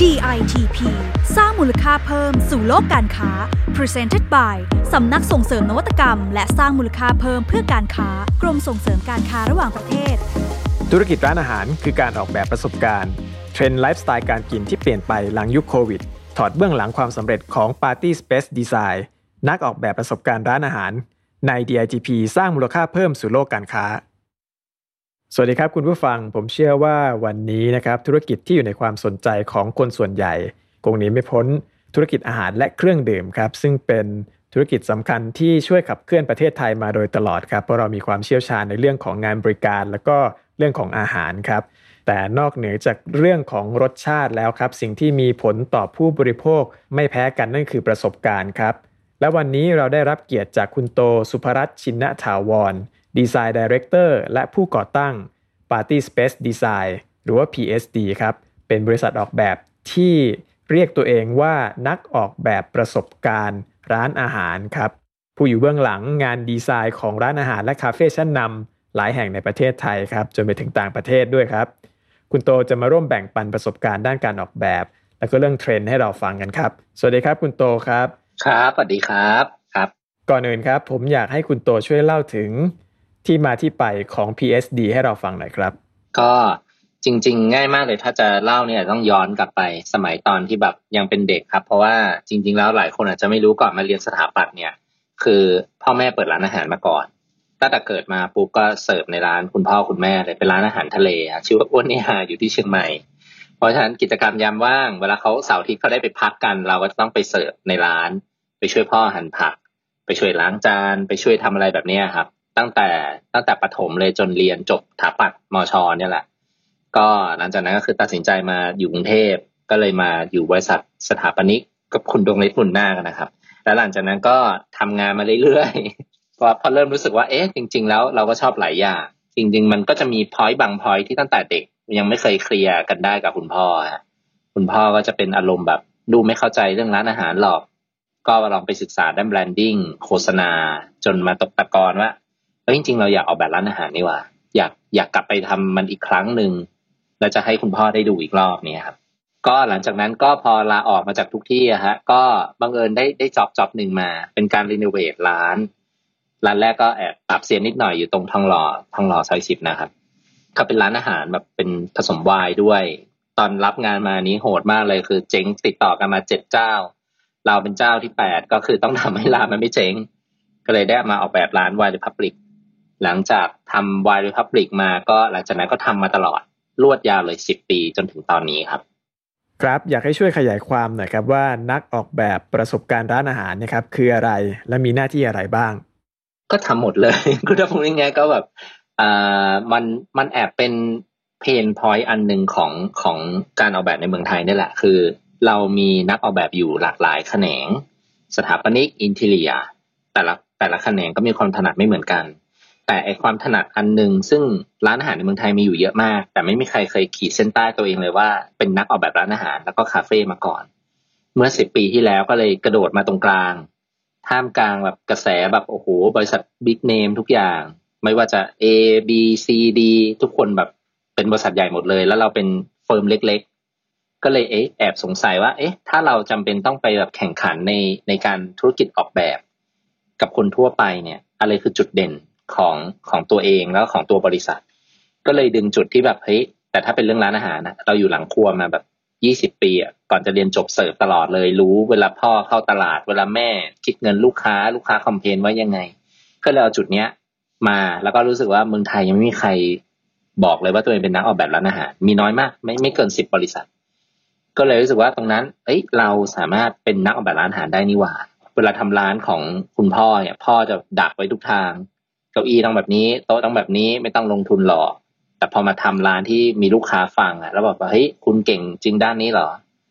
DITP สร้างมูลค่าเพิ่มสู่โลกการค้า Presented by สำนักส่งเสริมนวัตกรรม และสร้างมูลค่าเพิ่มเพื่อการค้ากรมส่งเสริมการค้าระหว่างประเทศ ธุรกิจร้านอาหารคือการออกแบบประสบการณ์ เทรนด์ไลฟ์สไตล์การกินที่เปลี่ยนไปหลังยุคโควิด ถอดเบื้องหลังความสำเร็จของ Party Space Design นักออกแบบประสบการณ์ร้านอาหาร ใน DITP สร้างมูลค่าเพิ่มสู่โลกการค้า สวัสดีครับคุณผู้ฟังผมเชื่อว่าวันนี้นะครับธุรกิจที่อยู่ในความสนใจของคนส่วนใหญ่คงหนีไม่พ้นธุรกิจอาหารและเครื่องดื่มครับซึ่งเป็นธุรกิจสำคัญที่ช่วยขับเคลื่อนประเทศไทยมาโดยตลอดครับเพราะเรามีความเชี่ยวชาญในเรื่องของงานบริการ แล้วก็เรื่องของอาหารครับแต่นอกเหนือจากเรื่องของรสชาติแล้วครับ สิ่งที่มีผลต่อผู้บริโภคไม่แพ้กันนั่นคือประสบการณ์ครับและวันนี้เราได้รับเกียรติจากคุณโตสุภรัตน์ชินถาวร Design Director และผู้ก่อตั้ง Party Space Design หรือว่า PSD ครับ เป็นบริษัทออกแบบที่เรียกตัวเองว่านักออกแบบประสบการณ์ร้านอาหารครับ ผู้อยู่เบื้องหลังงานดีไซน์ของร้านอาหารและคาเฟ่ชั้นนำหลายแห่งในประเทศไทยครับ จนไปถึงต่างประเทศด้วยครับ คุณโตจะมาร่วมแบ่งปันประสบการณ์ด้านการออกแบบ และก็เรื่องเทรนด์ให้เราฟังกันครับ สวัสดีครับคุณโตครับ ครับสวัสดีครับครับ ก่อนอื่นครับ ผมอยากให้คุณโตช่วยเล่าถึง ที่มาที่ไปของ PSD ให้เราฟังหน่อยครับ ก็จริง ๆ ง่ายมากเลยถ้าจะเล่าเนี่ยต้องย้อนกลับไปสมัยตอนที่แบบยังเป็นเด็กครับ เพราะว่าจริง ๆ แล้วหลายคนอาจจะไม่รู้ก่อนมาเรียนสถาปัตย์เนี่ย คือพ่อแม่เปิดร้านอาหารมาก่อนตั้งแต่เกิดมาปุ๊บก็เสิร์ฟในร้านคุณพ่อคุณแม่เลยเป็นร้านอาหารทะเลชื่อว่าอ้วนเนี่ยอยู่ที่เชียงใหม่ เพราะฉะนั้นกิจกรรมยามว่างเวลาเขาเสาร์อาทิตย์เขาได้ไปพักกัน เราก็ต้องไปเสิร์ฟในร้าน ไปช่วยพ่อหั่นผัก ไปช่วยล้างจาน ไปช่วยทำอะไรแบบนี้ครับ ตั้งแต่ตั้งแต่ประถมเลยจนเรียนจบถาปัดมชเนี่ยแหละ ก็หลังจากนั้นก็คือตัดสินใจมาอยู่กรุงเทพก็เลยมาอยู่บริษัทสถาปนิกกับคุณดวงฤทธิ์หุ่นหน้ากันนะครับ แล้วหลังจากนั้นก็ทำงานมาเรื่อยๆก็พอเริ่มรู้สึกว่าเอ๊ะจริง ๆ แล้วเราก็ชอบหลายอย่างจริง ๆ มันก็จะมี point บาง point ที่ตั้งแต่เด็กยังไม่เคยเคลียร์กันได้กับคุณพ่อฮะคุณพ่อก็จะเป็นอารมณ์แบบดูไม่เข้าใจเรื่องร้านอาหารหรอก ก็ลองไปศึกษาด้าน branding โฆษณา จนมาตกตะกอนว่า เออจริง ๆ เราอยากออกแบบร้านอาหารนี่ว่า อยากอยากกลับไปทำมันอีกครั้งหนึ่งแล้วจะให้คุณพ่อได้ดูอีกรอบเนี่ยครับ ก็หลังจากนั้นก็พอลาออกมาจากทุกที่อะฮะ ก็บังเอิญได้ได้ job job หนึ่งมา เป็นการ renovate ร้าน ร้านแรกก็แอบปรับเสียนนิดหน่อยอยู่ตรงทองหล่อทองหล่อซอยสิบนะครับก็เป็นร้านอาหารแบบเป็นผสมวายด้วย ตอนรับงานมานี้โหดมากเลยคือ เจ๊งติดต่อกันมาเจ็ดเจ้า เราเป็นเจ้าที่แปดก็คือต้องทำให้ร้านมันไม่เจ๊งก็เลยได้มาออกแบบร้านวายรีพับลิก หลังจากทำวายรีพับลิกมาก็หลังจากนั้นก็ทำมาตลอดรวดยาวเลยสิบปีจนถึงตอนนี้ครับ ครับอยากให้ช่วยขยายความหน่อยครับว่านักออกแบบประสบการณ์ร้านอาหารนะครับ คืออะไรและมีหน้าที่อะไรบ้าง ก็ทำหมดเลยคือถ้าพูดง่ายๆก็แบบอ่ามันมันแอบเป็น pain point อันหนึ่งของของการออกแบบในเมืองไทยนี่แหละ คือ เรามีนักออกแบบอยู่หลากหลายแขนง สถาปนิก interior แต่ละแต่ละแขนงก็มีความถนัดไม่เหมือนกัน แต่ไอความถนัดอันหนึ่งซึ่งร้านอาหารในเมืองไทยมีอยู่เยอะมาก แต่ไม่มีใครเคยขีดเส้นใต้ตัวเองเลยว่าเป็นนักออกแบบร้านอาหารแล้วก็คาเฟ่มาก่อน เมื่อสิบปีที่แล้วก็เลยกระโดดมาตรงกลาง ท่ามกลางแบบกระแสแบบโอ้โหบริษัท big name ทุกอย่าง ไม่ว่าจะ A B C D ทุกคนแบบเป็นบริษัทใหญ่หมดเลย แล้วเราเป็น firm เล็ก ๆ ก็เลยเอ๊ะแอบสงสัยว่า เอ๊ะ ถ้าเราจำเป็นต้องไปแบบแข่งขันในในการธุรกิจออกแบบ กับคนทั่วไปเนี่ย อะไรคือจุดเด่น ของของตัวเองแล้วของตัวบริษัท ก็เลยดึงจุดที่แบบเฮ้ยแต่ถ้าเป็นเรื่องร้านอาหารนะเราอยู่หลังครัวมาแบบยี่สิบปีอะก่อนจะเรียนจบเสิร์ฟตลอดเลย รู้เวลาพ่อเข้าตลาด เวลาแม่คิดเงินลูกค้าลูกค้าคอมเพลนว่ายังไง ก็เลยเอาจุดเนี้ย มาแล้วก็รู้สึกว่าเมืองไทยยังไม่มีใครบอกเลยว่าตัวเองเป็นนักออกแบบร้านอาหาร มีน้อยมาก ไม่ไม่เกินสิบบริษัท ก็เลยรู้สึกว่าตรงนั้น เอ้ยเราสามารถเป็นนักออกแบบร้านอาหารได้นี่หว่า เวลาทำร้านของคุณพ่อเนี่ย พ่อจะดักไว้ทุกทาง เก้าอี้ต้องแบบนี้โต๊ะต้องแบบนี้ไม่ต้องลงทุนหรอกแต่พอมาทำร้านที่มีลูกค้าฟังอะแล้วบอกว่าเฮ้ยคุณเก่งจริงด้านนี้เหรอ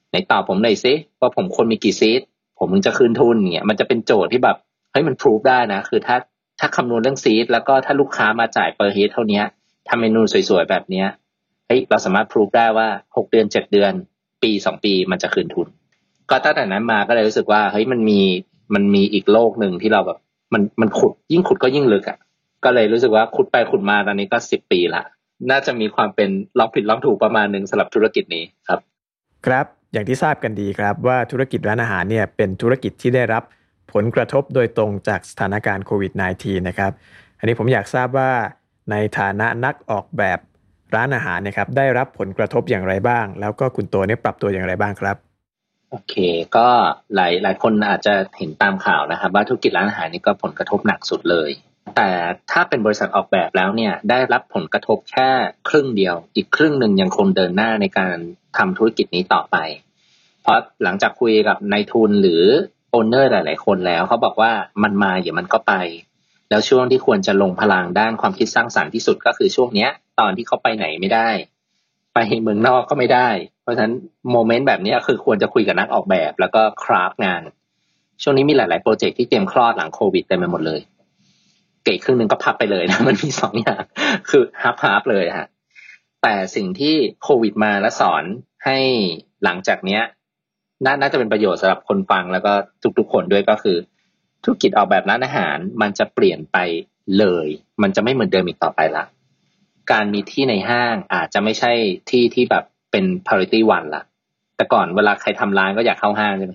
ไหนตอบผมหน่อยซิว่าผมคนมีกี่ซีทผมถึงจะคืนทุนเนี่ยมันจะเป็นโจทย์ที่แบบเฮ้ยมันพิสูจได้นะ คือถ้าถ้าคำนวณเรื่องซีทแล้วก็ถ้าลูกค้ามาจ่ายเปอร์เฮดเท่านี้ทำเมนูสวยๆแบบเนี้ยเฮ้ยเราสามารถพิสูจได้ว่าหกเดือนเจ็ดเดือน ปีสองปีมันจะคืนทุน ก็ตั้งแต่นั้นมาก็เลยรู้สึกว่าเฮ้ยมันมีมันมีอีกโลกหนึ่งที่เราแบบ มันมันขุดยิ่งขุดก็ยิ่งลึกอะ ก็เลยรู้สึกว่าขุดไปขุดมาตอนนี้ก็สิบปีละน่าจะมีความเป็นลองผิดลองถูกประมาณหนึ่งสำหรับธุรกิจนี้ครับ ครับอย่างที่ทราบกันดีครับว่าธุรกิจร้านอาหารเนี่ยเป็นธุรกิจที่ได้รับผลกระทบโดยตรงจากสถานการณ์โควิด -19 นะครับ อันนี้ผมอยากทราบว่าในฐานะนักออกแบบร้านอาหารนะครับได้รับผลกระทบอย่างไรบ้าง แล้วก็คุณตัวเนี่ยปรับตัวอย่างไรบ้างครับโอเค ก็หลายหลายคนอาจจะเห็นตามข่าวนะครับ ว่าธุรกิจร้านอาหารนี่ก็ผลกระทบหนักสุดเลย แต่ถ้าเป็นบริษัทออกแบบแล้วเนี่ยได้รับผลกระทบแค่ครึ่งเดียว อีกครึ่งหนึ่งยังคงเดินหน้าในการทำธุรกิจนี้ต่อไป เพราะหลังจากคุยกับนายทุนหรือโอนเนอร์หลาย ๆ คนแล้วเขาบอกว่ามันมาอย่ามันก็ไป แล้วช่วงที่ควรจะลงพลังด้านความคิดสร้างสรรค์ที่สุดก็คือช่วงเนี้ย ตอนที่เขาไปไหนไม่ได้ ไปเมืองนอกก็ไม่ได้ เพราะฉะนั้น moment แบบนี้คือควรจะคุยกับนักออกแบบ แล้วก็ craft งาน ช่วงนี้มีหลาย ๆ โปรเจกต์ที่เตรียมคลอดหลังโควิดเต็มไปหมดเลย เกือบครึ่งหนึ่งก็พับไปเลยนะมันมีสองอย่าง คือ half half เลยฮะแต่สิ่งที่โควิดมาและสอนให้หลังจากเนี้ยน่าจะเป็นประโยชน์สำหรับคนฟังแล้วก็ทุกๆคนด้วยก็คือ ธุรกิจออกแบบร้านอาหารมันจะเปลี่ยนไปเลย มันจะไม่เหมือนเดิมอีกต่อไปละการมีที่ในห้างอาจจะไม่ใช่ที่ที่แบบเป็น priority one ละแต่ก่อนเวลาใครทำร้านก็อยากเข้าห้างใช่ไหม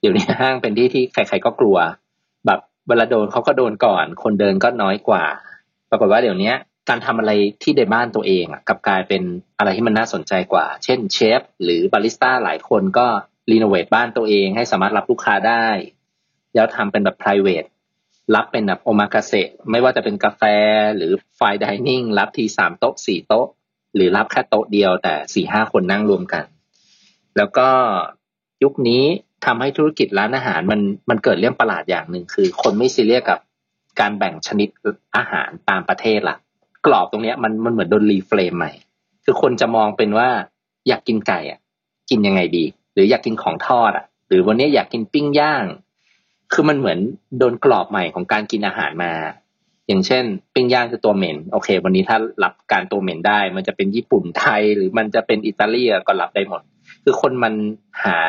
เดี๋ยวนี้ห้างเป็นที่ที่ใคร ๆก็กลัว เวลาโดนเขาก็โดนก่อน คนเดินก็น้อยกว่า ปรากฏว่าเดี๋ยวนี้การทำอะไรที่ในบ้านตัวเองอะกับกลายเป็นอะไรที่มันน่าสนใจกว่า เช่นเชฟหรือบาริสต้าหลายคนก็รีโนเวทบ้านตัวเองให้สามารถรับลูกค้าได้ แล้วทำเป็นแบบ private รับเป็นแบบโอมากาเซไม่ว่าจะเป็นกาแฟหรือ fine dining รับทีสามโต๊ะสี่โต๊ะ หรือรับแค่โต๊ะเดียวแต่สี่ห้าคนนั่งรวมกัน แล้วก็ยุคนี้ ทำให้ธุรกิจร้านอาหารมันมันเกิดเรื่องประหลาดอย่างหนึ่งคือ คนไม่ซีเรียสกับการแบ่งชนิดอาหารตามประเทศละกรอบตรงเนี้ยมันมันเหมือนโดน reframe ใหม่ คือคนจะมองเป็นว่าอยากกินไก่อะ กินยังไงดี หรืออยากกินของทอดอะ หรือวันนี้อยากกินปิ้งย่าง คือมันเหมือนโดนกรอบใหม่ของการกินอาหารมา อย่างเช่น ปิ้งย่างคือตัวเหม็น โอเค วันนี้ถ้ารับการตัวเหม็นได้ มันจะเป็นญี่ปุ่นไทย หรือมันจะเป็นอิตาลีก็รับได้หมด คือคนมันหา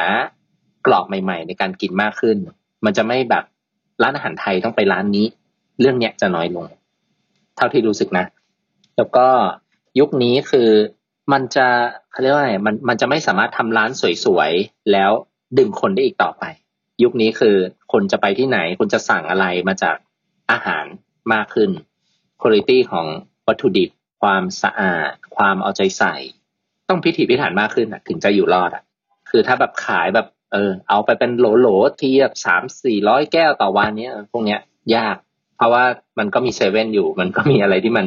กรอบใหม่ๆ ในการกินมากขึ้น มันจะไม่แบบร้านอาหารไทยต้องไปร้านนี้ เรื่องเนี้ยจะน้อยลง เท่าที่รู้สึกนะ แล้วก็ยุคนี้คือมันจะเขาเรียกว่าไงมันมันจะไม่สามารถทำร้านสวยๆแล้วดึงคนได้อีกต่อไป ยุคนี้คือคนจะไปที่ไหนคุณจะสั่งอะไรมาจากอาหารมากขึ้นคุณภาพของวัตถุดิบ ความสะอาด ความเอาใจใส่ ต้องพิถีพิถันมากขึ้นถึงจะอยู่รอดอะ คือถ้าแบบขายแบบ เออ เอาไปเป็นโหลๆทีแบบสามสี่ร้อยแก้วต่อวันเนี้ยพวกเนี้ยยาก เพราะว่ามันก็มีเซเว่นอยู่ มันก็มีอะไรที่มัน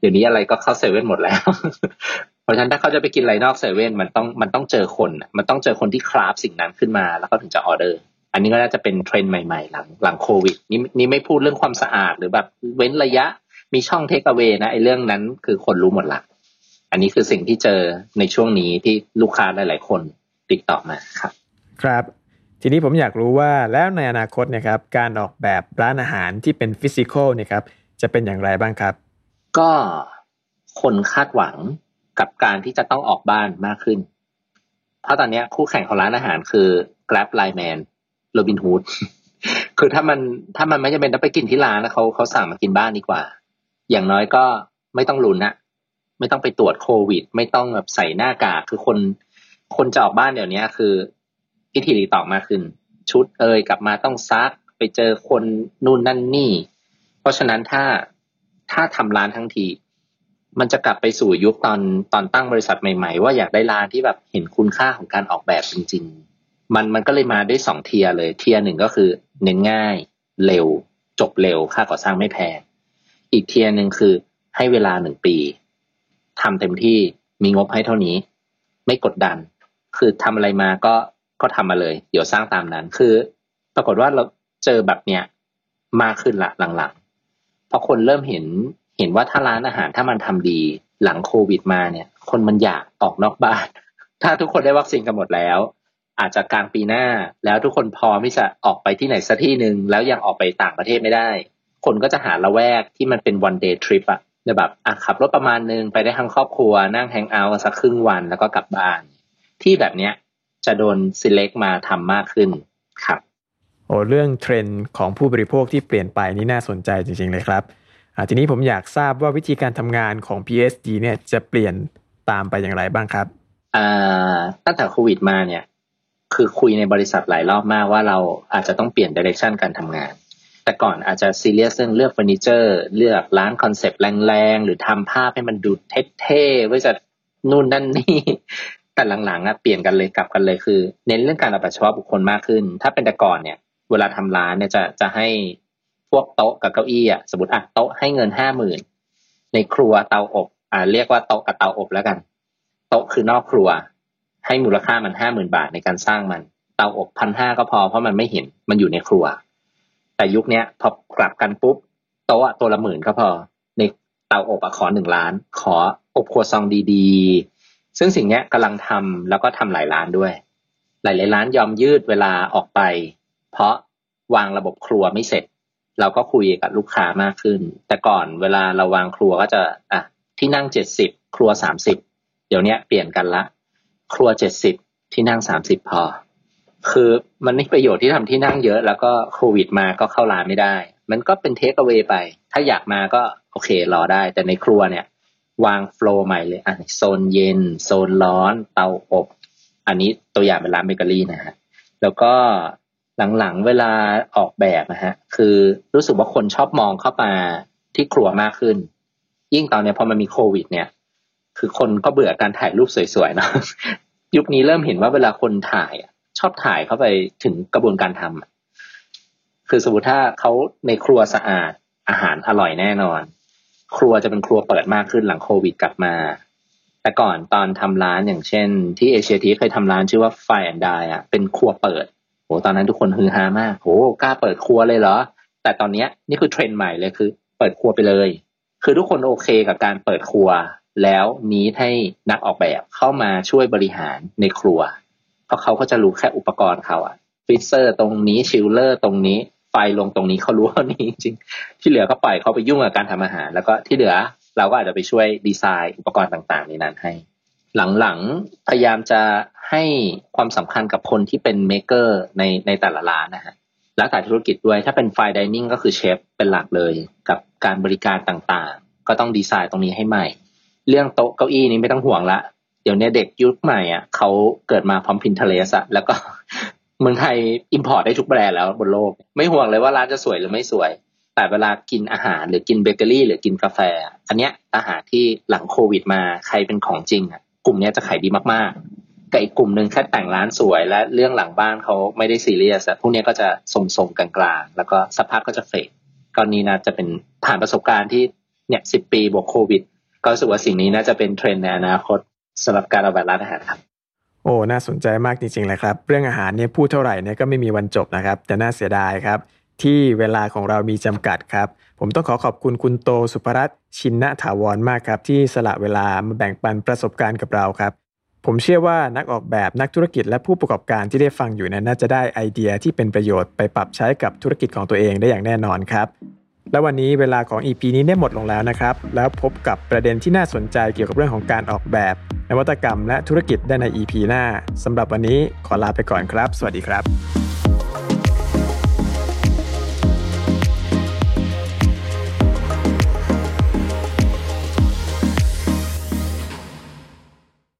เดี๋ยวนี้อะไรก็เข้าเซเว่นหมดแล้ว เพราะฉะนั้นถ้าเขาจะไปกินอะไรนอกเซเว่นมันต้องมันต้องเจอคน มันต้องเจอคนที่ craft สิ่งนั้นขึ้นมา แล้วก็ถึงจะออเดอร์ อันนี้ก็น่าจะเป็นเทรนด์ใหม่ๆ หลังหลังโควิดนี่นี่ไม่พูดเรื่องความสะอาดหรือแบบเว้นระยะมีช่องเทคเอา a y นะไอ้เรื่องนั้นคือคนรู้หมดละอันนี้คือสิ่งที่เจอในช่วงนี้ที่ลูกค้าหลาย ๆ คนติดต่อมาครับ ครับ ทีนี้ผมอยากรู้ว่าแล้วในอนาคตเนี่ยครับการออกแบบร้านอาหารที่เป็นฟิสิกอลเนี่ยครับจะเป็นอย่างไรบ้างครับ ก็คนคาดหวังกับการที่จะต้องออกบ้านมากขึ้น เพราะตอนนี้คู่แข่งของร้านอาหารคือ Grab Line Man Robin Hood คือถ้ามันถ้ามันไม่จำเป็นต้องไปกินที่ร้านแล้วเขาเขาสั่งมากินบ้านดีกว่า อย่างน้อยก็ไม่ต้องลุ้นนะไม่ต้องไปตรวจโควิด ไม่ต้องแบบใส่หน้ากากคือคนคนจะออกบ้านเดี๋ยวนี้คือ พิธีรีตองมากขึ้น ชุดเอยกลับมาต้องซักไปเจอคนนู่นนั่นนี่ เพราะฉะนั้นถ้าถ้าทำร้านทั้งที มันจะกลับไปสู่ยุคตอนตอนตั้งบริษัทใหม่ๆ ว่าอยากได้ร้านที่แบบเห็นคุณค่าของการออกแบบจริง ๆ มันมันก็เลยมาได้สองเทียเลย เทียหนึ่งก็คือ เน้นง่าย เร็ว จบเร็วค่าก่อสร้างไม่แพงอีก tier หนึ่งคือให้เวลาหนึ่งปีทำเต็มที่มีงบให้เท่านี้ ไม่กดดัน คือทำอะไรมาก็ ก็ทำมาเลย เดี๋ยวสร้างตามนั้น คือ ปรากฏว่าเราเจอแบบเนี้ยมากขึ้นละหลังๆพอคนเริ่มเห็นเห็นว่าถ้าร้านอาหารถ้ามันทำดีหลังโควิดมาเนี่ย คนมันอยากออกนอกบ้าน ถ้าทุกคนได้วัคซีนกันหมดแล้ว อาจจะกลางปีหน้าแล้วทุกคนพร้อมที่จะออกไปที่ไหนสักที่หนึ่งแล้วยังออกไปต่างประเทศไม่ได้ คนก็จะหาละแวกที่มันเป็น one day trip อะแบบอะขับรถประมาณนึงไปได้ทั้งครอบครัว นั่งแฮงเอาท์สักครึ่งวันแล้วก็กลับบ้าน ที่แบบเนี้ย จะโดน select มาทำมากขึ้นครับโอ้เรื่องเทรนด์ของผู้บริโภคที่เปลี่ยนไปนี่น่าสนใจจริง ๆ เลยครับทีนี้ผมอยากทราบว่าวิธีการทำงานของ PSD เนี่ยจะเปลี่ยนตามไปอย่างไรบ้างครับตั้งแต่โควิดมาเนี่ยคือคุยในบริษัทหลายรอบมากว่าเราอาจจะต้องเปลี่ยน direction การทำงาน แต่ก่อนอาจจะซีเรียสเรื่องเลือกเฟอร์นิเจอร์เลือกร้าน concept แรงๆ หรือทำภาพให้มันดูเท่ๆว่าจะนู่นนั่นนี่ แต่หลังๆอะเปลี่ยนกันเลยกลับกันเลยคือ เน้นเรื่องการออกแบบเฉพาะบุคคลมากขึ้น ถ้าเป็นแต่ก่อนเนี่ย เวลาทำร้านเนี่ยจะจะให้พวกโต๊ะกับเก้าอี้อะสมมติอะโต๊ะให้เงินห้าหมื่นในครัวเตาอบอ่าเรียกว่าโต๊ะกับเตาอบแล้วกัน โต๊ะคือนอกครัว ให้มูลค่ามันห้าหมื่นบาทในการสร้างมัน เตาอบพันห้าก็พอเพราะมันไม่เห็นมันอยู่ในครัว แต่ยุคเนี้ยพอกลับกันปุ๊บโต๊ะตัวละหมื่นก็พอ ในเตาอบอะขอหนึ่งล้าน ขออบครัวซองดีๆ ซึ่งสิ่งนี้กำลังทำแล้วก็ทำหลายร้านด้วย หลายๆร้านยอมยืดเวลาออกไป เพราะวางระบบครัวไม่เสร็จ เราก็คุยกับลูกค้ามากขึ้น แต่ก่อนเวลาเราวางครัวก็จะอะที่นั่งเจ็ดสิบครัวสามสิบเดี๋ยวนี้เปลี่ยนกันละ ครัวเจ็ดสิบที่นั่งสามสิบพอ คือมันไม่ประโยชน์ที่ทำที่นั่งเยอะ แล้วก็โควิดมาก็เข้าร้านไม่ได้ มันก็เป็นเทคเอาไว้ไป ถ้าอยากมาก็โอเครอได้ แต่ในครัวเนี่ย วางโฟล์ใหม่เลยอะโซนเย็น โซนร้อน เตาอบ อันนี้ตัวอย่างเป็นร้านเบเกอรี่นะฮะแล้วก็หลังๆเวลาออกแบบนะฮะคือรู้สึกว่าคนชอบมองเข้ามาที่ครัวมากขึ้น ยิ่งตอนนี้พอมันมีโควิด เนี่ย คือคนก็เบื่อการถ่ายรูปสวยๆเนาะยุคนี้เริ่มเห็นว่าเวลาคนถ่ายชอบถ่ายเข้าไปถึงกระบวนการทำคือสมมติถ้าเขาในครัวสะอาดอาหารอร่อยแน่นอน ครัวจะเป็นครัวเปิดมากขึ้นหลังโควิดกลับมา แต่ก่อนตอนทำร้านอย่างเช่น ที่เอเชียทีเคยทำร้านชื่อว่าไฟแอนด์ไดอะเป็นครัวเปิดโหตอนนั้นทุกคนฮือฮามากโหกล้าเปิดครัวเลยเหรอ แต่ตอนนี้นี่คือเทรนด์ใหม่เลยคือ เปิดครัวไปเลย คือทุกคนโอเคกับการเปิดครัว แล้วนี้ให้นักออกแบบเข้ามาช่วยบริหารในครัว เพราะเขาก็จะรู้แค่อุปกรณ์เขาอะ freezer ตรงนี้ chiller ตรงนี้ ไฟลงตรงนี้เขารู้เท่านี้จริงที่เหลือก็ปล่อยเขาไปยุ่งกับการทำอาหาร แล้วก็ที่เหลือเราก็อาจจะไปช่วยดีไซน์อุปกรณ์ต่างๆในนั้นให้ หลังๆพยายามจะให้ความสำคัญกับคนที่เป็น maker ในในแต่ละร้านนะฮะแล้วแต่ธุรกิจด้วยถ้าเป็น fine dining ก็คือเชฟเป็นหลักเลยกับการบริการต่างๆ ก็ต้องดีไซน์ตรงนี้ให้ใหม่ เรื่องโต๊ะเก้าอี้นี้ไม่ต้องห่วงละเดี๋ยวนี้เด็กยุคใหม่อะเขาเกิดมาพร้อม Pinterest อะแล้วก็ เมืองไทย import ได้ทุกแบรนด์แล้วบนโลก ไม่ห่วงเลยว่าร้านจะสวยหรือไม่สวย แต่เวลากินอาหารหรือกินเบเกอรี่ หรือกินกาแฟ อันเนี้ยอาหารที่หลังโควิดมาใครเป็นของจริงอะกลุ่มนี้จะขายดีมากๆกับอีกกลุ่มหนึ่งแค่แต่งร้านสวย และเรื่องหลังบ้านเขาไม่ได้ซีเรียสพวกนี้ก็จะทรงๆกลางๆ แล้วก็สักพักก็จะเฟดก็นี้นะจะเป็นผ่านประสบการณ์ที่เนี่ยสิบปีบวกโควิด ก็รู้สึกว่าสิ่งนี้น่าจะเป็นเทรนด์ในอนาคตสำหรับการออกแบบร้านอาหารครับ โอ้น่าสนใจมากจริงๆเลยครับ เรื่องอาหารเนี่ยพูดเท่าไหร่เนี่ยก็ไม่มีวันจบนะครับ แต่น่าเสียดายครับ ที่เวลาของเรามีจำกัดครับ ผมต้องขอขอบคุณคุณโตสุภรัตน์ชินนถาวรมากครับ ที่สละเวลามาแบ่งปันประสบการณ์กับเราครับผมเชื่อว่านักออกแบบนักธุรกิจและผู้ประกอบการที่ได้ฟังอยู่นั้นน่าจะได้ไอเดียที่เป็นประโยชน์ไปปรับใช้กับธุรกิจของตัวเองได้อย่างแน่นอนครับ และวันนี้เวลาของ EP นี้ได้หมดลงแล้วนะครับ แล้วพบกับประเด็นที่น่าสนใจเกี่ยวกับเรื่องของการออกแบบ นวัตกรรมและธุรกิจได้ใน EP หน้าสำหรับวันนี้ขอลาไปก่อนครับ สวัสดีครับ